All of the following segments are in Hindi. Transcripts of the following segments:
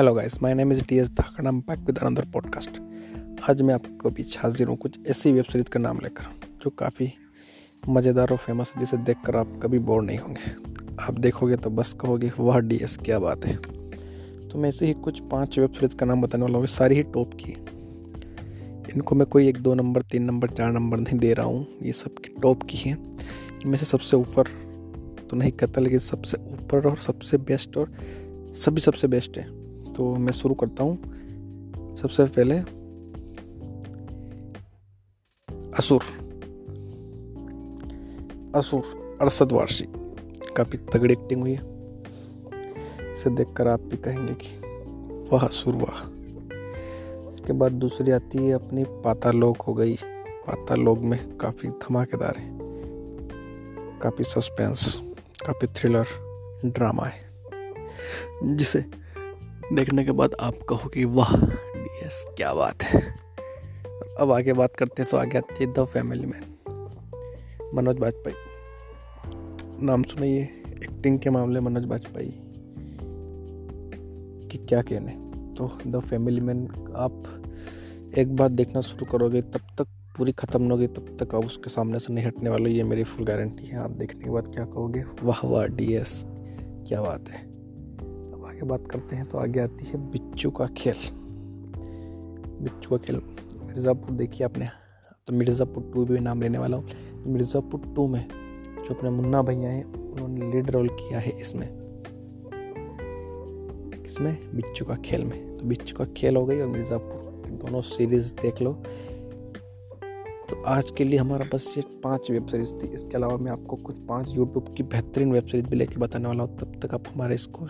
Hello guys my name is T S Dhakad back with another podcast आज मैं आपको बीच हाजिर हूँ कुछ ऐसी वेब सीरीज़ का नाम लेकर, जो काफ़ी मज़ेदार और फ़ेमस है, जिसे देखकर आप कभी बोर नहीं होंगे। आप देखोगे तो बस कहोगे, वाह डी एस क्या बात है? तो मैं ऐसे ही कुछ पाँच वेब सीरीज़ का नाम बताने वाला हूँ सारी ही टॉप की। इनको मैं कोई एक, दो नंबर तीन नंबर चार नंबर नहीं दे रहा हूँ, ये सब की टॉप की हैं। इनमें से सबसे ऊपर तो नहीं कहता लेकिन सबसे ऊपर और सबसे बेस्ट और सभी सबसे बेस्ट है। तो मैं शुरू करता हूँ। सबसे पहले असुर। असुर, अरसद वारसी। काफ़ी तगड़ी एक्टिंग हुई है। इसे देखकर आप भी कहेंगे कि वाह, असुर वाह। इसके बाद दूसरी आती है अपनी पातालोक हो गई। पातालोक में काफ़ी धमाकेदार है। काफ़ी सस्पेंस काफ़ी थ्रिलर ड्रामा है। जिसे देखने के बाद आप कहो कि वाह डीएस क्या बात है। अब आगे बात करते हैं तो आगे आती है the family man Manoj Bajpayee. नाम सुनिए एक्टिंग के मामले मनोज बाजपेयी। कि क्या कहने। तो द फैमिली मैन, आप एक बार देखना शुरू करोगे, तब तक पूरी ख़त्म न होगी, तब तक आप उसके सामने से नहीं हटने वाले, ये मेरी फुल गारंटी है। आप देखने के बाद क्या कहोगे? वाह वाह डी क्या बात है। आगे बात करते हैं तो आगे आती है बिच्छू का खेल। बिच्छू का खेल, मिर्ज़ापुर देखिए आपने। तो मिर्ज़ापुर टू भी नाम लेने वाला हूँ। मिर्ज़ापुर टू में जो अपने मुन्ना भैया हैं, उन्होंने लीड रोल किया है इसमें। किसमें? बिच्छू का खेल में। तो बिच्छू का खेल हो गई और मिर्ज़ापुर दोनों सीरीज़ देख लो। तो आज के लिए हमारा बस ये पाँच वेब सीरीज़ थी। इसके अलावा मैं आपको कुछ पाँच यूट्यूब की बेहतरीन वेब सीरीज़ भी लेके बताने वाला हूँ। तब तक आप हमारे इसको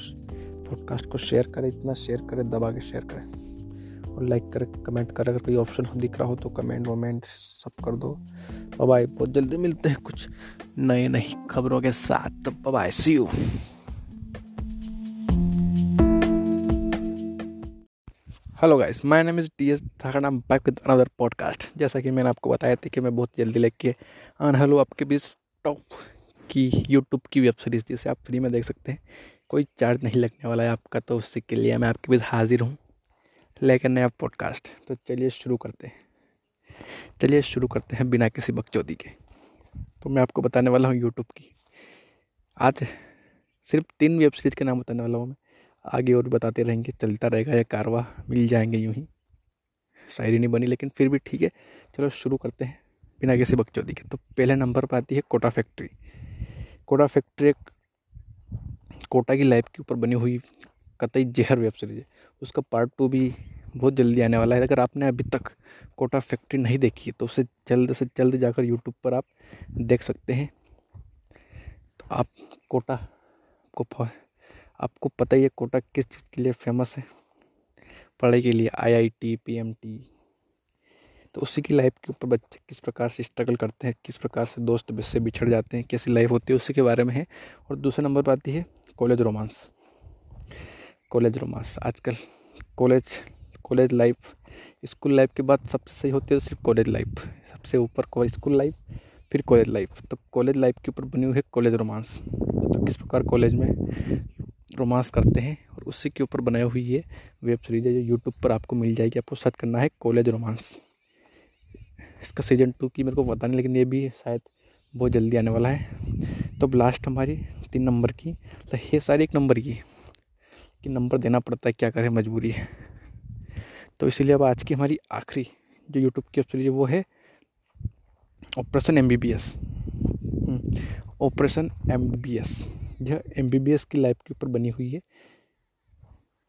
पॉडकास्ट को शेयर करें, इतना शेयर करें, दबा के शेयर करें। और लाइक करें कमेंट करें। अगर कोई ऑप्शन दिख रहा हो तो कमेंट वमेंट सब कर दो। बाय बहुत जल्दी मिलते हैं कुछ नए नई खबरों के साथ। Bye see you hello guys my name is T S Dhakad I back with another podcast जैसा कि मैंने आपको बताया था कि मैं बहुत जल्दी लेके आन हेलो आपके बीच टॉप की यूट्यूब की वेब सीरीज़ जिसे आप फ्री में देख सकते हैं। कोई चार्ज नहीं लगने वाला है आपका तो उससे के लिए मैं आपके बीच हाजिर हूँ। लेकर नया पॉडकास्ट तो चलिए शुरू करते हैं। चलिए शुरू करते हैं बिना किसी बकचोदी के। तो मैं आपको बताने वाला हूँ यूट्यूब की। आज सिर्फ़ तीन वेब सीरीज़ के नाम बताने वाला हूँ मैं। आगे और बताते रहेंगे, चलता रहेगा या कारवा, मिल जाएँगे यूँ ही। शायरी नहीं बनी, लेकिन फिर भी ठीक है। चलो शुरू करते हैं बिना किसी बकचोदी के। तो पहले नंबर पर आती है कोटा फैक्ट्री। कोटा फैक्ट्री एक कोटा की लाइफ के ऊपर बनी हुई कतई जहर वेब सीरीज़ है। उसका पार्ट टू भी बहुत जल्दी आने वाला है। अगर आपने अभी तक कोटा फैक्ट्री नहीं देखी है तो उसे जल्द से जल्द जाकर यूट्यूब पर आप देख सकते हैं। तो आप कोटा को आपको पता ही है कोटा किस चीज़ के लिए फ़ेमस है। पढ़ाई के लिए आईआईटी पीएमटी तो उसी की लाइफ के ऊपर बच्चे किस प्रकार से स्ट्रगल करते हैं, किस प्रकार से दोस्त से बिछड़ जाते हैं, कैसी लाइफ होती है, उसी के बारे में है। और दूसरे नंबर पर आती है कॉलेज रोमांस कॉलेज रोमांस आजकल college college life school life के बाद सबसे सही होती है सिर्फ़ कॉलेज लाइफ सबसे ऊपर स्कूल लाइफ फिर कॉलेज लाइफ तो कॉलेज लाइफ के ऊपर बनी हुई है कॉलेज रोमांस तो किस प्रकार कॉलेज में रोमांस करते हैं और उसी के ऊपर बनाई हुई है वेब सीरीज़ है जो यूट्यूब पर आपको मिल जाएगी. आपको सर्च करना है कॉलेज रोमांस इसका सीज़न टू की मेरे को पता नहीं, लेकिन ये भी शायद बहुत जल्दी आने वाला है. तो लास्ट हमारी तीन नंबर की तो ये सारी एक नंबर की कि नंबर देना पड़ता है, क्या करें, मजबूरी है। तो इसीलिए अब आज की हमारी आखिरी जो यूट्यूब की वेब है, वो है operation M B B S operation M B B S यह एम बी बी एस की लाइफ के ऊपर बनी हुई है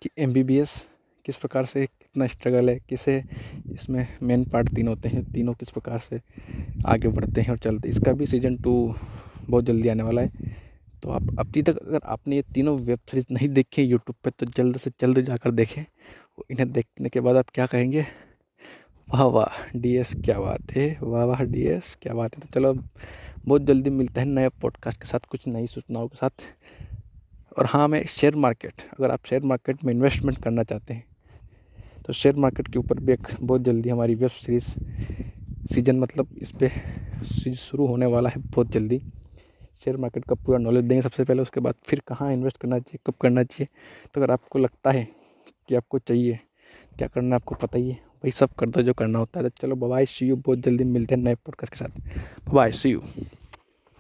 कि एम बी बी एस किस प्रकार से, कितना स्ट्रगल है, किसे इसमें मेन पार्ट तीन होते हैं, तीनों किस प्रकार से आगे बढ़ते हैं और चलते इसका भी सीज़न टू बहुत जल्दी आने वाला है। तो आप अभी तक अगर आपने ये तीनों वेब सीरीज़ नहीं देखी यूट्यूब पे तो जल्द से जल्द जाकर देखें। इन्हें देखने के बाद आप क्या कहेंगे? वाह वाह डी एस क्या बात है। वाह वाह डी एस क्या बात है। तो चलो, बहुत जल्दी मिलता है नए पॉडकास्ट के साथ, कुछ नई सूचनाओं के साथ। और हाँ मैं शेयर मार्केट अगर आप शेयर मार्केट में इन्वेस्टमेंट करना चाहते हैं तो शेयर मार्केट के ऊपर भी एक बहुत जल्दी हमारी वेब सीरीज़ सीज़न मतलब इस पर शुरू होने वाला है बहुत जल्दी। शेयर मार्केट का पूरा नॉलेज देंगे सबसे पहले, उसके बाद फिर कहाँ इन्वेस्ट करना चाहिए, कब करना चाहिए। तो अगर आपको लगता है कि आपको चाहिए, क्या करना है आपको पता ही है, वही सब कर दो जो करना होता है। तो चलो बाय सी यू बहुत जल्दी, मिलते हैं नए पॉडकास्ट के साथ। Bye see you